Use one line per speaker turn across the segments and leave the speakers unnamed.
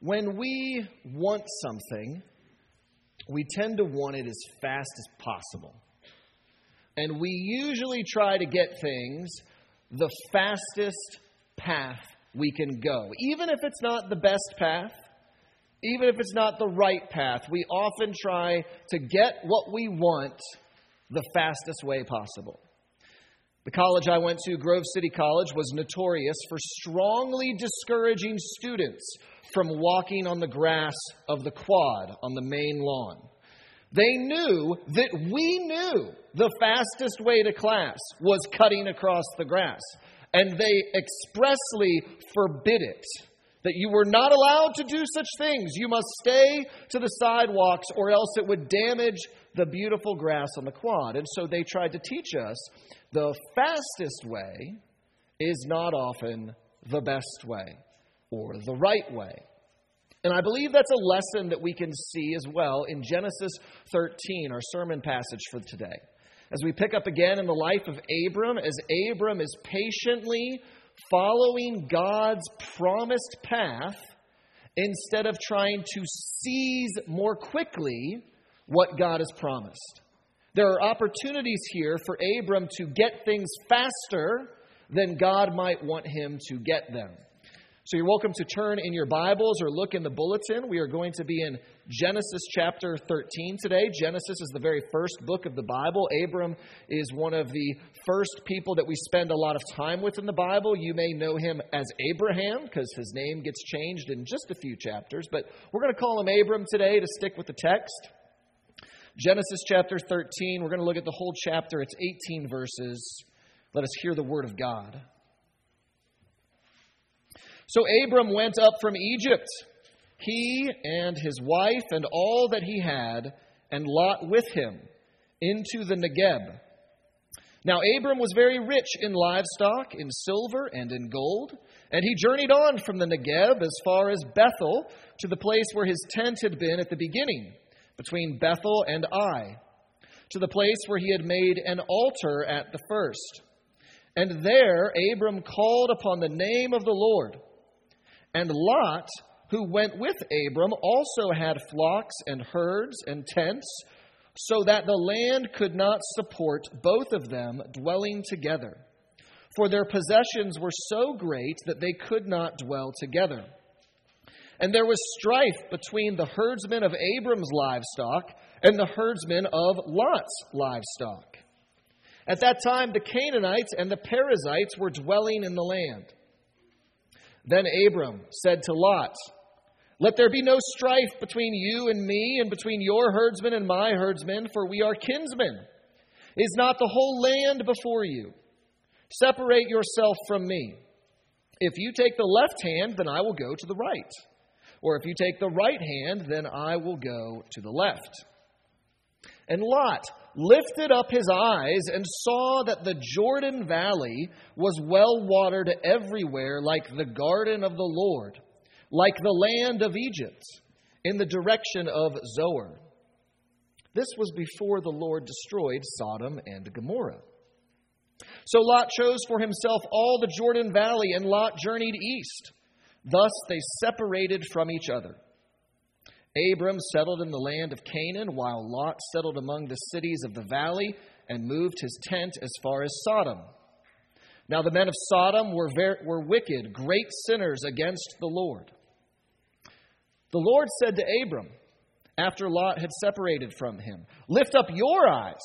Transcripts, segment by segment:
When we want something, we tend to want it as fast as possible. And we usually try to get things the fastest path we can go. Even if it's not the best path, even if it's not the right path, we often try to get what we want the fastest way possible. The college I went to, Grove City College, was notorious for strongly discouraging students from walking on the grass of the quad on the main lawn. They knew that we knew the fastest way to class was cutting across the grass, and they expressly forbid it. That you were not allowed to do such things. You must stay to the sidewalks, or else it would damage the beautiful grass on the quad. And so they tried to teach us the fastest way is not often the best way or the right way. And I believe that's a lesson that we can see as well in Genesis 13, our sermon passage for today. As we pick up again in the life of Abram, as Abram is patiently following God's promised path instead of trying to seize more quickly what God has promised. There are opportunities here for Abram to get things faster than God might want him to get them. So you're welcome to turn in your Bibles or look in the bulletin. We are going to be in Genesis chapter 13 today. Genesis is the very first book of the Bible. Abram is one of the first people that we spend a lot of time with in the Bible. You may know him as Abraham because his name gets changed in just a few chapters, but we're going to call him Abram today to stick with the text. Genesis chapter 13, we're going to look at the whole chapter. It's 18 verses. Let us hear the word of God. So Abram went up from Egypt, he and his wife and all that he had, and Lot with him, into the Negeb. Now Abram was very rich in livestock, in silver, and in gold, and he journeyed on from the Negeb as far as Bethel to the place where his tent had been at the beginning, between Bethel and Ai, to the place where he had made an altar at the first. And there Abram called upon the name of the Lord. And Lot, who went with Abram, also had flocks and herds and tents, so that the land could not support both of them dwelling together. For their possessions were so great that they could not dwell together. And there was strife between the herdsmen of Abram's livestock and the herdsmen of Lot's livestock. At that time, the Canaanites and the Perizzites were dwelling in the land. Then Abram said to Lot, Let there be no strife between you and me, and between your herdsmen and my herdsmen, for we are kinsmen. Is not the whole land before you? Separate yourself from me. If you take the left hand, then I will go to the right. Or if you take the right hand, then I will go to the left. And Lot lifted up his eyes and saw that the Jordan Valley was well watered everywhere, like the garden of the Lord, like the land of Egypt, in the direction of Zoar. This was before the Lord destroyed Sodom and Gomorrah. So Lot chose for himself all the Jordan Valley, and Lot journeyed east. Thus they separated from each other. Abram settled in the land of Canaan, while Lot settled among the cities of the valley and moved his tent as far as Sodom. Now the men of Sodom were, very, were wicked, great sinners against the Lord. The Lord said to Abram, after Lot had separated from him, Lift up your eyes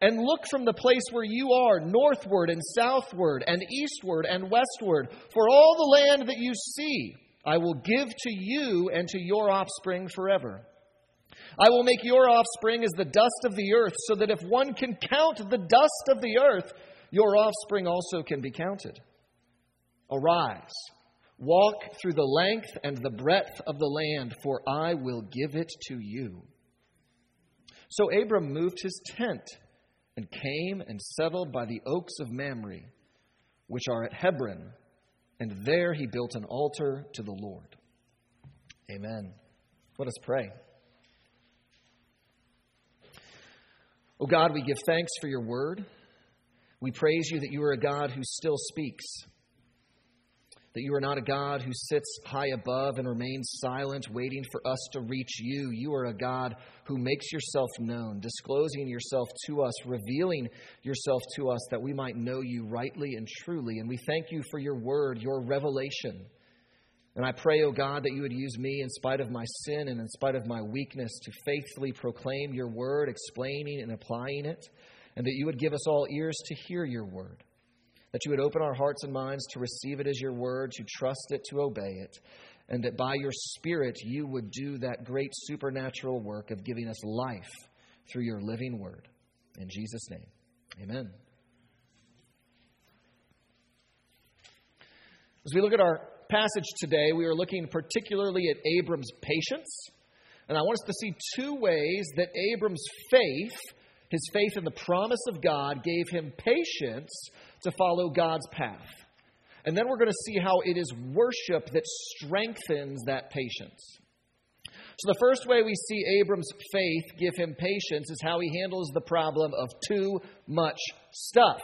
and look from the place where you are northward and southward and eastward and westward, for all the land that you see I will give to you and to your offspring forever. I will make your offspring as the dust of the earth, so that if one can count the dust of the earth, your offspring also can be counted. Arise, walk through the length and the breadth of the land, for I will give it to you. So Abram moved his tent and came and settled by the oaks of Mamre, which are at Hebron and there he built an altar to the Lord. Amen. Let us pray. Oh God, we give thanks for your word. We praise you that you are a God who still speaks. That you are not a God who sits high above and remains silent, waiting for us to reach you. You are a God who makes yourself known, disclosing yourself to us, revealing yourself to us that we might know you rightly and truly. And we thank you for your word, your revelation. And I pray, O oh God, that you would use me in spite of my sin and in spite of my weakness to faithfully proclaim your word, explaining and applying it, and that you would give us all ears to hear your word that you would open our hearts and minds to receive it as your word, to trust it, to obey it, and that by your Spirit you would do that great supernatural work of giving us life through your living word. In Jesus' name, amen. As we look at our passage today, we are looking particularly at Abram's patience. And I want us to see two ways that Abram's faith, his faith in the promise of God, gave him patience to follow God's path. And then we're going to see how it is worship that strengthens that patience. So, the first way we see Abram's faith give him patience is how he handles the problem of too much stuff.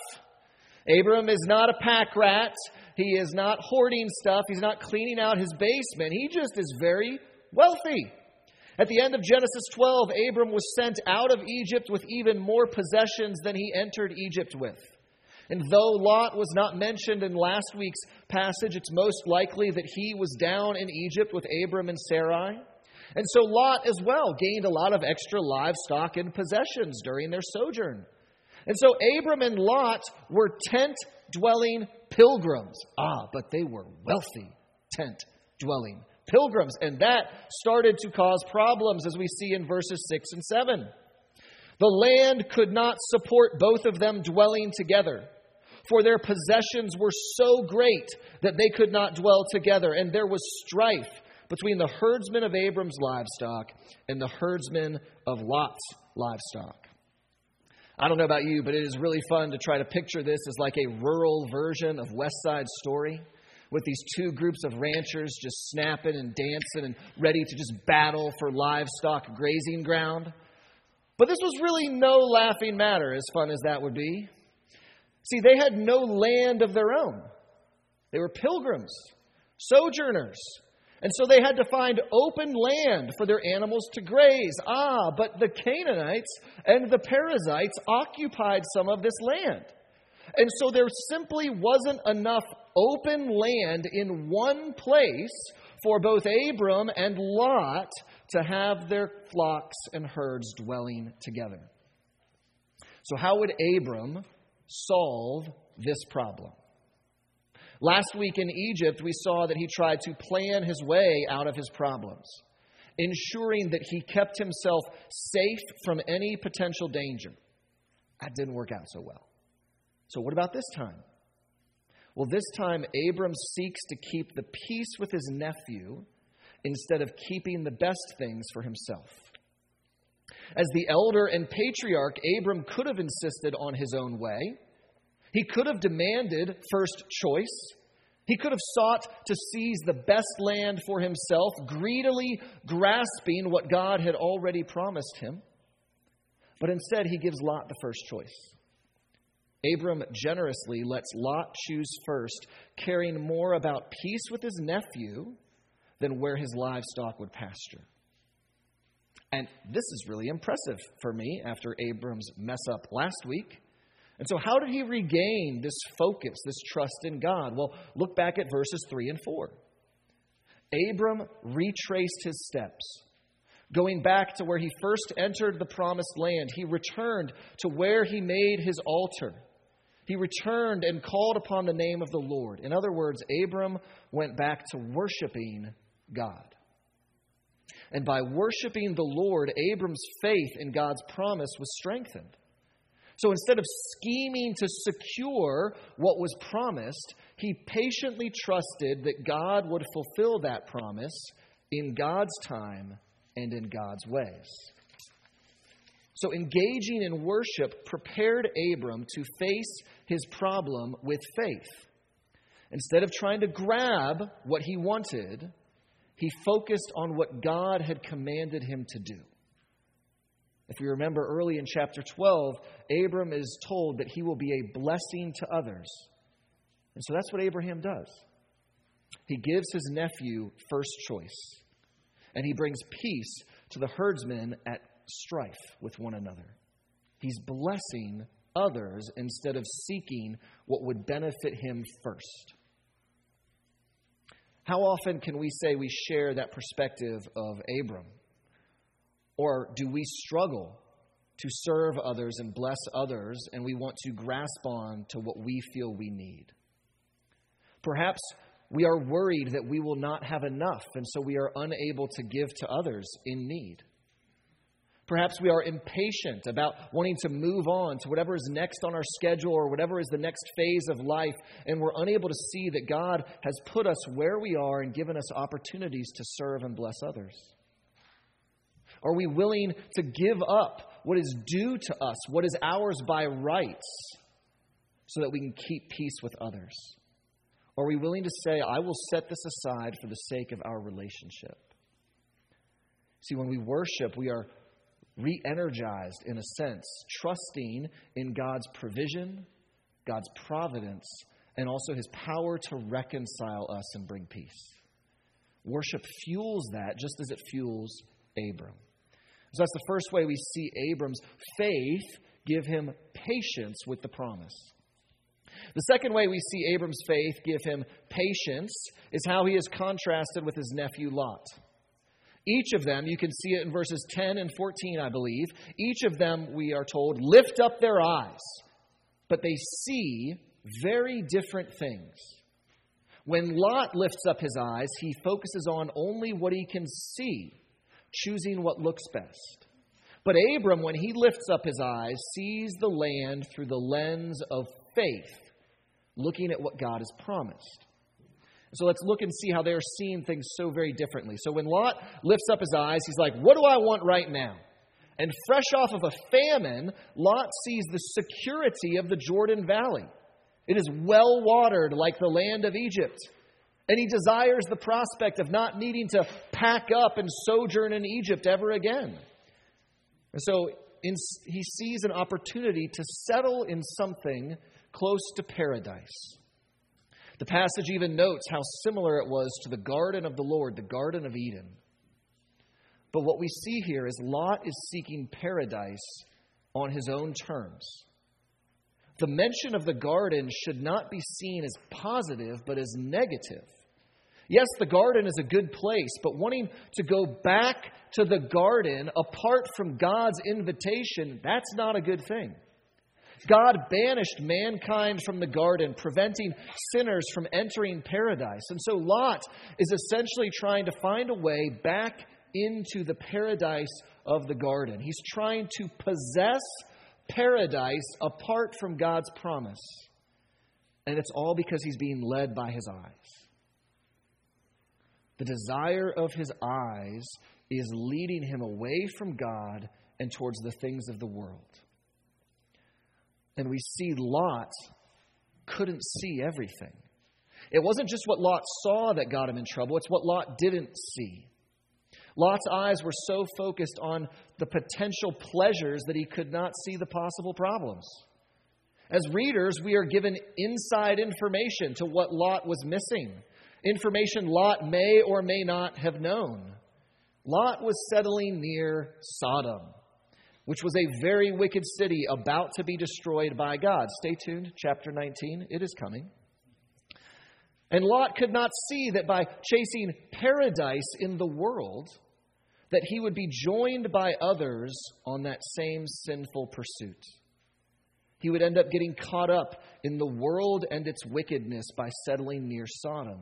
Abram is not a pack rat. He is not hoarding stuff. He's not cleaning out his basement. He just is very wealthy. At the end of Genesis 12, Abram was sent out of Egypt with even more possessions than he entered Egypt with. And though Lot was not mentioned in last week's passage, it's most likely that he was down in Egypt with Abram and Sarai. And so Lot as well gained a lot of extra livestock and possessions during their sojourn. And so Abram and Lot were tent dwelling pilgrims. Ah, but they were wealthy tent dwelling pilgrims. And that started to cause problems as we see in verses 6 and 7. The land could not support both of them dwelling together for their possessions were so great that they could not dwell together, and there was strife between the herdsmen of Abram's livestock and the herdsmen of Lot's livestock. I don't know about you, but it is really fun to try to picture this as like a rural version of West Side Story with these two groups of ranchers just snapping and dancing and ready to just battle for livestock grazing ground. But this was really no laughing matter, as fun as that would be. See, they had no land of their own. They were pilgrims, sojourners. And so they had to find open land for their animals to graze. Ah, but the Canaanites and the Perizzites occupied some of this land. And so there simply wasn't enough open land in one place for both Abram and Lot to have their flocks and herds dwelling together. So, how would Abram solve this problem. Last week in Egypt, we saw that he tried to plan his way out of his problems, ensuring that he kept himself safe from any potential danger. That didn't work out so well. So, what about this time? Well, this time, Abram seeks to keep the peace with his nephew instead of keeping the best things for himself. As the elder and patriarch, Abram could have insisted on his own way. He could have demanded first choice. He could have sought to seize the best land for himself, greedily grasping what God had already promised him. But instead, he gives Lot the first choice. Abram generously lets Lot choose first, caring more about peace with his nephew than where his livestock would pasture. And this is really impressive for me after Abram's mess up last week. And so, how did he regain this focus, this trust in God? Well, look back at verses 3 and 4. Abram retraced his steps. Going back to where he first entered the promised land, he returned to where he made his altar. He returned and called upon the name of the Lord. In other words, Abram went back to worshiping God. And by worshiping the Lord, Abram's faith in God's promise was strengthened. So instead of scheming to secure what was promised, he patiently trusted that God would fulfill that promise in God's time and in God's ways. So, engaging in worship prepared Abram to face his problem with faith. Instead of trying to grab what he wanted, he focused on what God had commanded him to do. If we remember early in chapter 12, Abram is told that he will be a blessing to others. And so that's what Abraham does. He gives his nephew first choice, and he brings peace to the herdsmen at strife with one another. He's blessing others instead of seeking what would benefit him first. How often can we say we share that perspective of Abram? Or do we struggle to serve others and bless others and we want to grasp on to what we feel we need? Perhaps we are worried that we will not have enough, and so we are unable to give to others in need. Perhaps we are impatient about wanting to move on to whatever is next on our schedule or whatever is the next phase of life, and we're unable to see that God has put us where we are and given us opportunities to serve and bless others. Are we willing to give up what is due to us, what is ours by rights, so that we can keep peace with others? Are we willing to say, I will set this aside for the sake of our relationship? See, when we worship, we are re energized in a sense, trusting in God's provision, God's providence, and also his power to reconcile us and bring peace. Worship fuels that just as it fuels Abram. So that's the first way we see Abram's faith give him patience with the promise. The second way we see Abram's faith give him patience is how he is contrasted with his nephew Lot. Each of them, you can see it in verses 10 and 14, I believe. Each of them, we are told, lift up their eyes, but they see very different things. When Lot lifts up his eyes, he focuses on only what he can see, choosing what looks best. But Abram, when he lifts up his eyes, sees the land through the lens of faith, looking at what God has promised. So let's look and see how they're seeing things so very differently. So when Lot lifts up his eyes, he's like, What do I want right now? And fresh off of a famine, Lot sees the security of the Jordan Valley. It is well watered like the land of Egypt. And he desires the prospect of not needing to pack up and sojourn in Egypt ever again. And so in, he sees an opportunity to settle in something close to paradise. The passage even notes how similar it was to the garden of the Lord, the Garden of Eden. But what we see here is Lot is seeking paradise on his own terms. The mention of the garden should not be seen as positive, but as negative. Yes, the garden is a good place, but wanting to go back to the garden apart from God's invitation, that's not a good thing. God banished mankind from the garden, preventing sinners from entering paradise. And so Lot is essentially trying to find a way back into the paradise of the garden. He's trying to possess paradise apart from God's promise. And it's all because he's being led by his eyes. The desire of his eyes is leading him away from God and towards the things of the world. And we see Lot couldn't see everything. It wasn't just what Lot saw that got him in trouble, it's what Lot didn't see. Lot's eyes were so focused on the potential pleasures that he could not see the possible problems. As readers, we are given inside information to what Lot was missing, information Lot may or may not have known. Lot was settling near Sodom which was a very wicked city about to be destroyed by God. Stay tuned, chapter 19, it is coming. And Lot could not see that by chasing paradise in the world, that he would be joined by others on that same sinful pursuit. He would end up getting caught up in the world and its wickedness by settling near Sodom.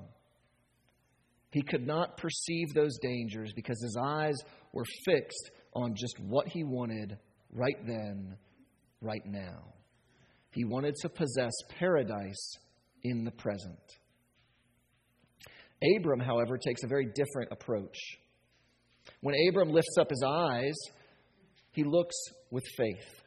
He could not perceive those dangers because his eyes were fixed on just what he wanted right then, right now. He wanted to possess paradise in the present. Abram, however, takes a very different approach. When Abram lifts up his eyes, he looks with faith.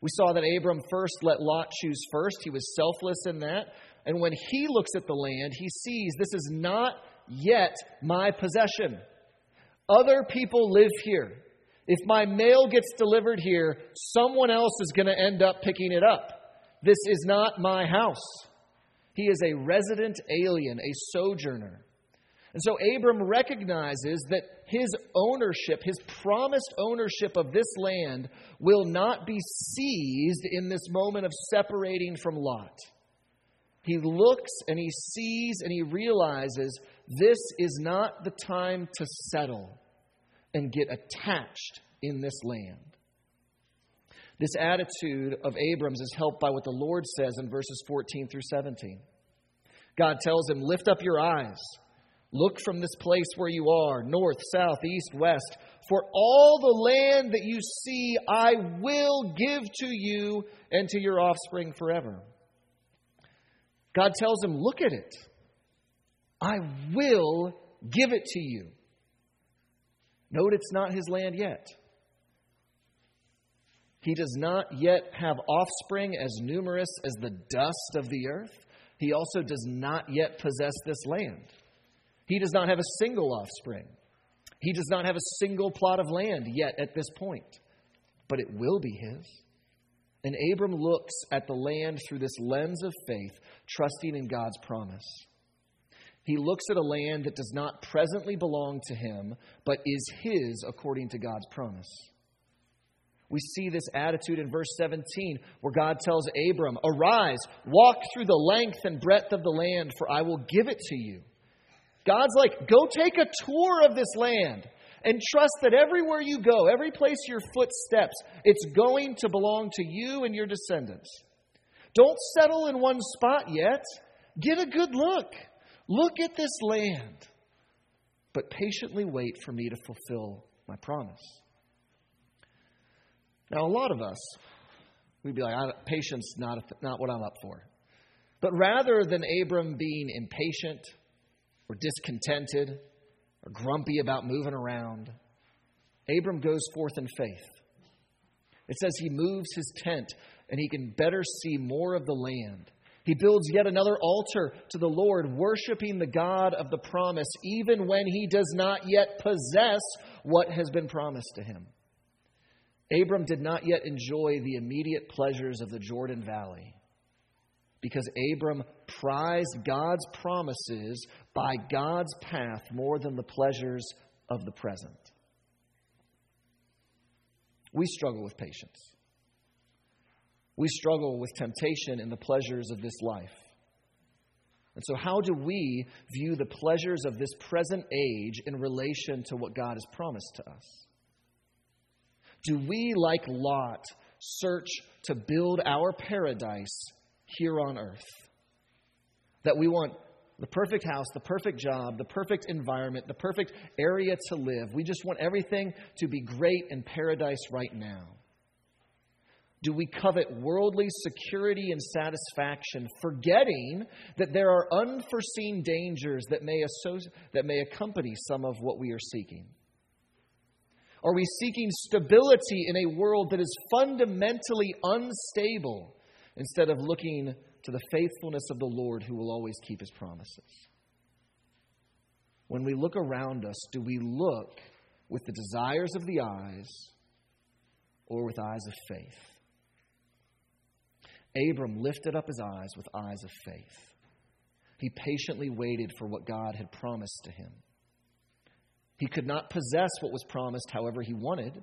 We saw that Abram first let Lot choose first. He was selfless in that. And when he looks at the land, he sees this is not yet my possession. Other people live here. If my mail gets delivered here, someone else is going to end up picking it up. This is not my house. He is a resident alien, a sojourner. And so Abram recognizes that his ownership, his promised ownership of this land, will not be seized in this moment of separating from Lot. He looks and he sees and he realizes this is not the time to settle and get attached in this land. This attitude of Abram's is helped by what the Lord says in verses 14 through 17. God tells him, Lift up your eyes, look from this place where you are, north, south, east, west. For all the land that you see, I will give to you and to your offspring forever. God tells him, Look at it. I will give it to you. Note it's not his land yet. He does not yet have offspring as numerous as the dust of the earth. He also does not yet possess this land. He does not have a single offspring. He does not have a single plot of land yet at this point, but it will be his. And Abram looks at the land through this lens of faith, trusting in God's promise. He looks at a land that does not presently belong to him, but is his according to God's promise. We see this attitude in verse 17 where God tells Abram, Arise, walk through the length and breadth of the land, for I will give it to you. God's like, Go take a tour of this land and trust that everywhere you go, every place your foot steps, it's going to belong to you and your descendants. Don't settle in one spot yet. Get a good look. Look at this land. But patiently wait for me to fulfill my promise. Now, a lot of us, we'd be like, patience, not, not what I'm up for. But rather than Abram being impatient or discontented or grumpy about moving around, Abram goes forth in faith. It says he moves his tent and he can better see more of the land. He builds yet another altar to the Lord, worshiping the God of the promise, even when he does not yet possess what has been promised to him. Abram did not yet enjoy the immediate pleasures of the Jordan Valley because Abram prized God's promises by God's path more than the pleasures of the present. We struggle with patience. We struggle with temptation and the pleasures of this life. And so, how do we view the pleasures of this present age in relation to what God has promised to us? Do we, like Lot, search to build our paradise here on earth? That we want the perfect house, the perfect job, the perfect environment, the perfect area to live. We just want everything to be great in paradise right now. Do we covet worldly security and satisfaction, forgetting that there are unforeseen dangers that may, associ- that may accompany some of what we are seeking? Are we seeking stability in a world that is fundamentally unstable instead of looking to the faithfulness of the Lord who will always keep his promises? When we look around us, do we look with the desires of the eyes or with eyes of faith? Abram lifted up his eyes with eyes of faith. He patiently waited for what God had promised to him. He could not possess what was promised however he wanted.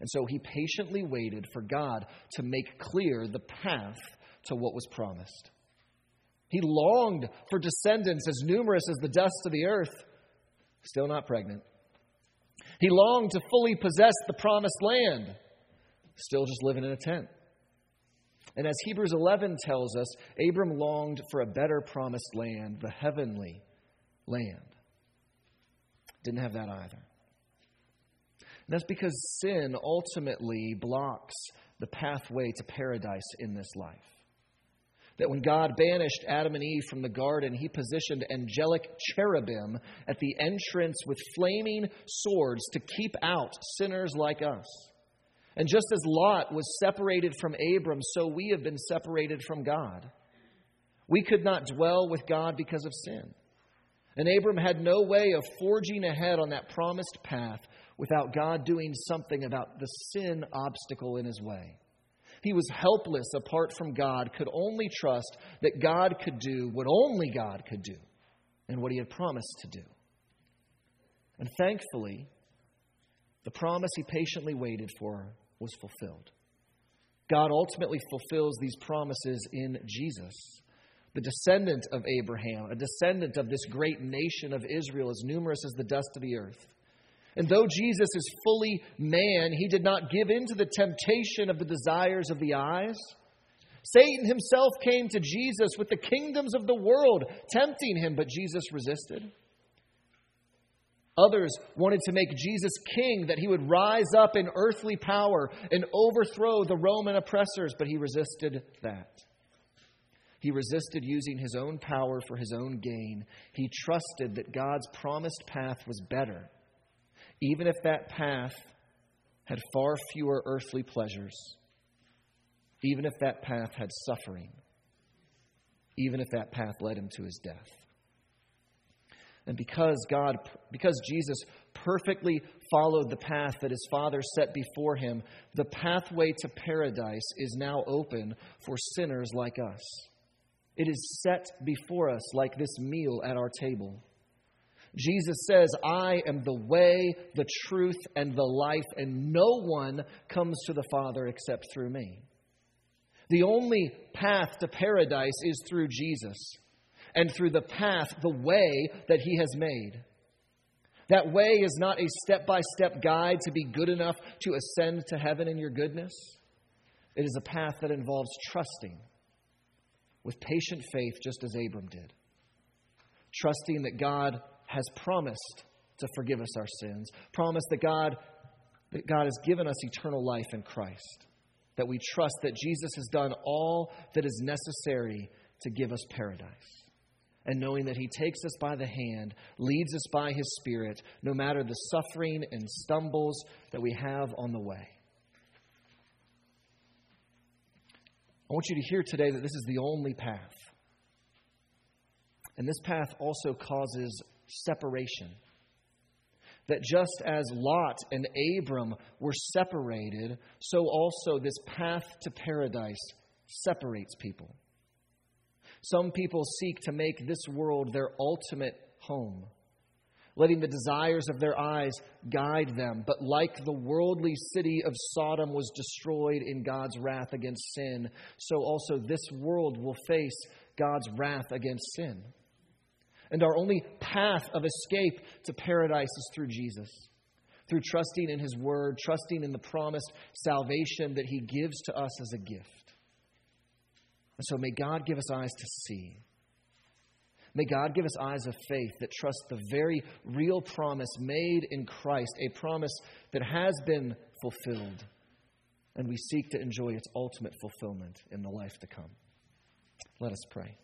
And so he patiently waited for God to make clear the path to what was promised. He longed for descendants as numerous as the dust of the earth, still not pregnant. He longed to fully possess the promised land, still just living in a tent. And as Hebrews 11 tells us, Abram longed for a better promised land, the heavenly land. Didn't have that either. And that's because sin ultimately blocks the pathway to paradise in this life. That when God banished Adam and Eve from the garden, he positioned angelic cherubim at the entrance with flaming swords to keep out sinners like us. And just as Lot was separated from Abram, so we have been separated from God. We could not dwell with God because of sin. And Abram had no way of forging ahead on that promised path without God doing something about the sin obstacle in his way. He was helpless apart from God, could only trust that God could do what only God could do and what he had promised to do. And thankfully, the promise he patiently waited for was fulfilled. God ultimately fulfills these promises in Jesus, the descendant of Abraham, a descendant of this great nation of Israel, as numerous as the dust of the earth. And though Jesus is fully man, he did not give in to the temptation of the desires of the eyes. Satan himself came to Jesus with the kingdoms of the world, tempting him, but Jesus resisted. Others wanted to make Jesus king, that he would rise up in earthly power and overthrow the Roman oppressors, but he resisted that. He resisted using his own power for his own gain. He trusted that God's promised path was better, even if that path had far fewer earthly pleasures, even if that path had suffering, even if that path led him to his death. And because God, because Jesus perfectly followed the path that his Father set before him, the pathway to paradise is now open for sinners like us. It is set before us like this meal at our table. Jesus says, I am the way, the truth, and the life, and no one comes to the Father except through me. The only path to paradise is through Jesus and through the path, the way that He has made. That way is not a step by step guide to be good enough to ascend to heaven in your goodness. It is a path that involves trusting with patient faith, just as Abram did. Trusting that God has promised to forgive us our sins, promised that God, that God has given us eternal life in Christ, that we trust that Jesus has done all that is necessary to give us paradise and knowing that He takes us by the hand, leads us by His Spirit, no matter the suffering and stumbles that we have on the way. I want you to hear today that this is the only path. And this path also causes separation. That just as Lot and Abram were separated, so also this path to paradise separates people. Some people seek to make this world their ultimate home, letting the desires of their eyes guide them. But like the worldly city of Sodom was destroyed in God's wrath against sin, so also this world will face God's wrath against sin. And our only path of escape to paradise is through Jesus. Through trusting in His Word, trusting in the promised salvation that He gives to us as a gift. And so may God give us eyes to see. May God give us eyes of faith that trust the very real promise made in Christ, a promise that has been fulfilled, and we seek to enjoy its ultimate fulfillment in the life to come. Let us pray.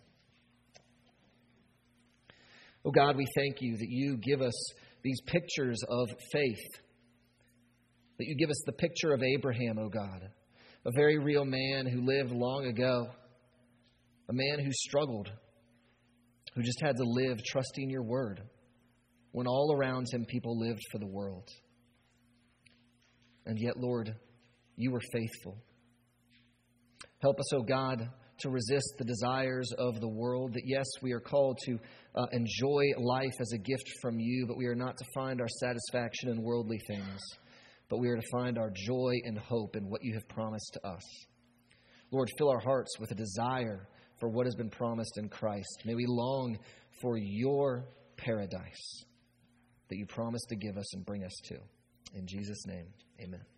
Oh God, we thank you that you give us these pictures of faith, that you give us the picture of Abraham, oh God, a very real man who lived long ago a man who struggled, who just had to live trusting your word when all around him people lived for the world. And yet, Lord, you were faithful. Help us, O oh God, to resist the desires of the world. That, yes, we are called to uh, enjoy life as a gift from you, but we are not to find our satisfaction in worldly things, but we are to find our joy and hope in what you have promised to us. Lord, fill our hearts with a desire for what has been promised in Christ. May we long for your paradise that you promised to give us and bring us to. In Jesus' name, amen.